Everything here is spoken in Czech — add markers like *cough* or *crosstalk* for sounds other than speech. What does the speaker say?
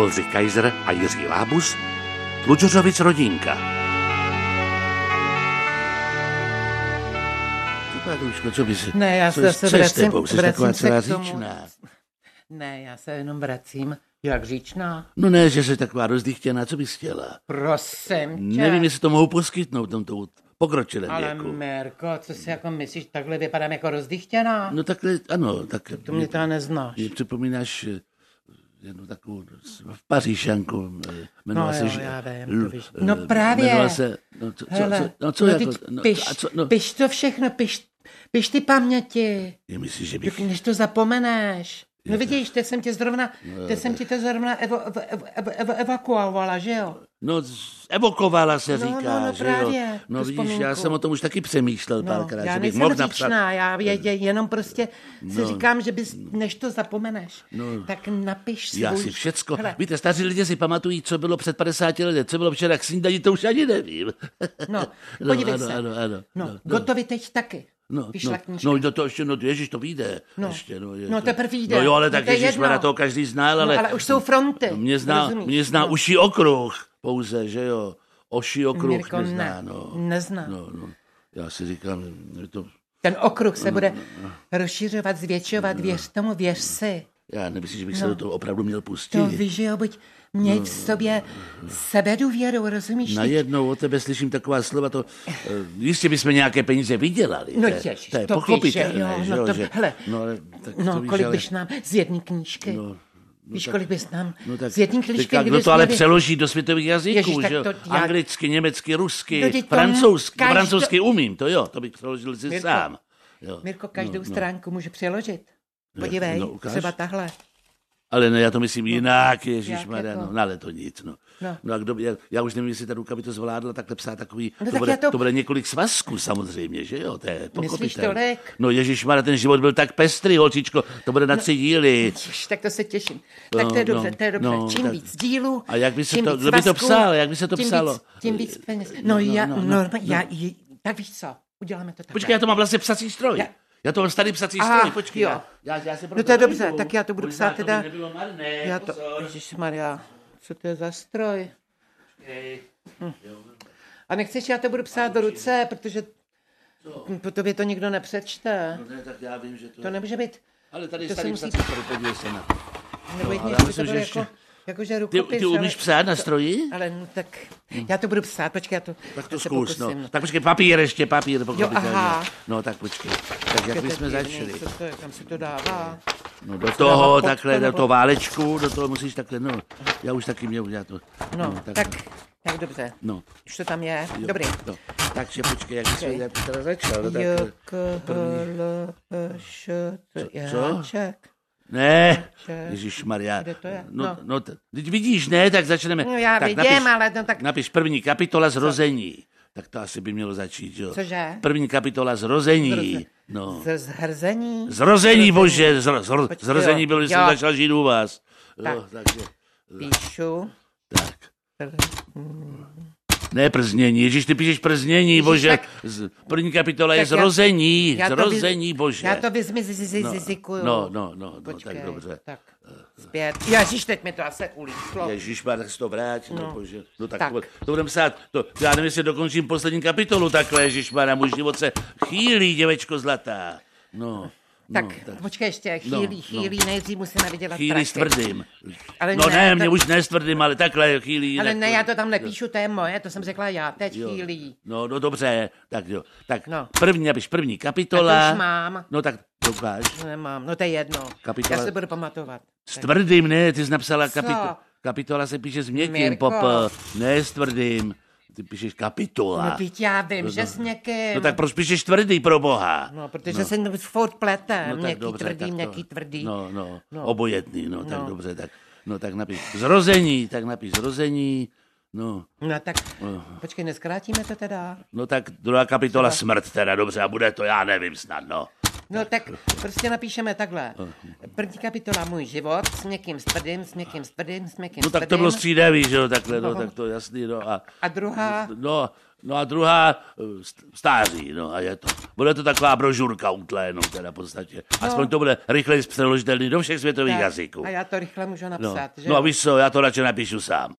Oldřich Kaiser a Jiří Lábus, Tlučořovic rodinka. Paduško, co bys... Ne, já co, se zase co je s vracím, tebou? Vracím se celá k tomu. říčná. Ne, já se jenom vracím. Jak říčná? No ne, že jsi taková rozdychtěná, co bys chtěla? Prosím tě. Nevím, jestli to mohu poskytnout v tomto pokročilém Ale věku. Mirko, co si jako myslíš, takhle vypadám jako rozdychtěná? No takhle, ano, tak... to mě to neznáš. Mě připomínáš eh, jednu takovou v Pařížanku, eh, jmenovala No se... jo, že- já vím, L- víš. eh, No právě. Se... No, co, Hele, co, no, co no jako... no, piš, a co, no, piš to všechno, piš, piš ty paměti, je, myslíš, že bych... než to zapomeneš. No vidíš, teď jsem tě zrovna, teď jsem ti to zrovna evo, evo, evo, evo, evakuovala, že jo? No, evokovala se No, říká, no, no, že právě, jo. No vidíš, já vzpomínku. jsem o tom už taky přemýšlel No, párkrát, já že bych mohl napsat... říčná, já je, je, jenom prostě si No. říkám, že bys, než to zapomeneš, No. tak napiš svůj... Já si všecko, Hele, víte, staří lidé si pamatují, co bylo před 50 lety, co bylo včera k snídaní, to už ani nevím. No, *laughs* no, podívej ano, se. Ano, ano, No, no, gotovi teď taky. No, no, no, no, to ještě, no, ježiš, to vyjde. No. ještě, no, je No, to- teprve vyjde. No jo, ale No, tak to je ježiš, jedno. to každý znal, ale... No, ale už jsou fronty. Mě zná, rozumíš? mě zná no. uší okruh pouze, že jo. Oší okruh Mirko, nezná, ne, no. nezná. No, no. Já si říkám, že to... Ten okruh se bude rozšiřovat, zvětšovat, věř tomu, věř si. Já nemyslím, že bych se No. do toho opravdu měl pustit. To víš, že jo, buď měj v sobě sebedůvěru, rozumíš? Najednou o tebe slyším taková slova, to uh, jistě bychom nějaké peníze vydělali. No to, je- ježiš, to je to pochopitelné, že jo, že no to- že, hele, no, ale, tak No, to víš, kolik ale, bys nám z jedné knížky? No, Víš, tak- kolik bys nám No tak, z jedné knížky, teďka, kdo to ale měli- přeloží do světových jazyků, Ježiš, tak že jo? já- Anglicky, německy, rusky, No, francouzsky, každou- francouzsky umím, to jo, to bych přeložil si Mirko, sám. Jo. Mirko, každou no, no. stránku může přeložit. No, Podívej, no, ukáž. třeba tahle. Ale ne, já to myslím jinak, Ježíš jak Maria, jako? no, no, ale to nic, no. No. No a kdo, já, já už nevím, jestli ta ruka by to zvládla takhle psát takový, No to, tak bude, to- to... bude několik svazků samozřejmě, že jo, to je pochopitelné. tolik? No Ježíš Maria, ten život byl tak pestrý, holčičko, to bude na tři díly. Ježiš, tak to se těším. No, tak to je no, dobře, to je dobře. no, čím tak- víc dílů, A jak by se to- kdo by to psal? Jak by se to tím psalo? Víc, tím víc peněz. No, No, no, já, no, no, no, no, no. já, j- tak víš co, uděláme to takhle. Počkej, já to mám vlastně psací stroj. Já- Já, to mám starý psací Aha, stroj, počkej. jo. Já, já, se No to je dobře, tak já to budu Možná psát teda- To marné, Já to, pozor. Ježišmarja, co to je za stroj? Počkej. A nechceš, já to budu psát do ruce, protože po tobě to nikdo nepřečte. No ne, tak já vím, že to... To nemůže být, Ale tady to starý musí- psací stroj, podívej se na to. nebo No, ale já to myslím, bylo že jako, ještě- jakože Ty, rukopis. ty umíš ale, psát na stroji? ale no tak, já to budu psát, počkej, já to, Tak to zkus, no. Tak počkej, papír ještě, papír, pochopitelně. aha. No tak počkej. Tak jak To bychom začali? Co to je, kam se to dává? No do toho, to, takhle, do toho válečku, do toho musíš takhle, no. Já už taky měl udělat to. No, tak, tak dobře, No, už to tam je, jo, dobrý. No. Takže počkej, jak to teda začal, no, tak... J, K, H, L, Š, T, Co? Jáček. Ne, Ježíš Maria. Kde to je? No, No. no. teď vidíš, ne, tak začneme. No já tak vidím, napiš, ale no tak, Napiš první kapitola zrození. Tak to asi by mělo začít, jo. Cože? První kapitola zrození. Zroze- No. z zhrzení. Zrození, bože, zro, zro, Počkej, zrození jo, bylo, když jo. jsem začal žít u vás. Jo, Tak. takže, Píšu. tak. Ne prznění, Ježíš, ty píšeš prznění, Ježíš, bože. tak- Z, první kapitola je Tak já- zrození, já to vy- zrození, bože. Já to vyzmi z- z- No, zikuju. no, no, no, no, Počkej, tak dobře. Tak, zpět. Ježíš, teď mi to asi ulítlo. Ježíš, tak si to vrátí, no, No. bože. No tak, Tak. To, to budeme psát, to, já nevím, jestli dokončím poslední kapitolu takhle, Ježíš, můj život se chýlí, děvečko zlatá. No, Tak, no, tak počkej ještě, No, chýlí, no. chýlí, nejdřív musíme vydělat chýlí s prachy. tvrdým. Ale no ne, ne, to- mě už ne s tvrdým, ale takhle chýlí. Ale ne, to- já to tam nepíšu, to je moje, to jsem řekla já, teď Jo. chýlí. No, no dobře, tak jo. Tak No. první, napiš první kapitola. Tak už mám. No tak dokáž. Nemám, no to je jedno. Kapitola- Já se budu pamatovat. S tvrdým, ne, ty jsi napsala kapitola. Kapitola se píše s měkkým, pop, ne s tvrdým. Ty píšeš kapitola. No teď já vím, že s někým. No tak proč píšeš tvrdý pro boha? No, protože se furt plete, No tak měkký dobře, tvrdý, tak to- měkký tvrdý. No, no, No. obojetný, no, tak No. dobře, tak, no tak napiš zrození, tak napiš zrození, no, No tak, No. počkej, neskrátíme to teda? no tak druhá kapitola smrt teda, dobře, a bude to, já nevím snad, no. No tak prostě napíšeme takhle. První kapitola Můj život s někým stvrdým, s někým stvrdým, s někým No tak to bylo střídavý, že jo, takhle, no, tak to jasný, no a... A druhá? No, no a druhá eh, st- stáří, no a je to. Bude to taková brožurka utlénou teda v podstatě. Aspoň to bude rychleji přeložitelný do všech světových Tak, jazyků. A já to rychle můžu No, napsat, že? no a víš co, já to radši napíšu sám.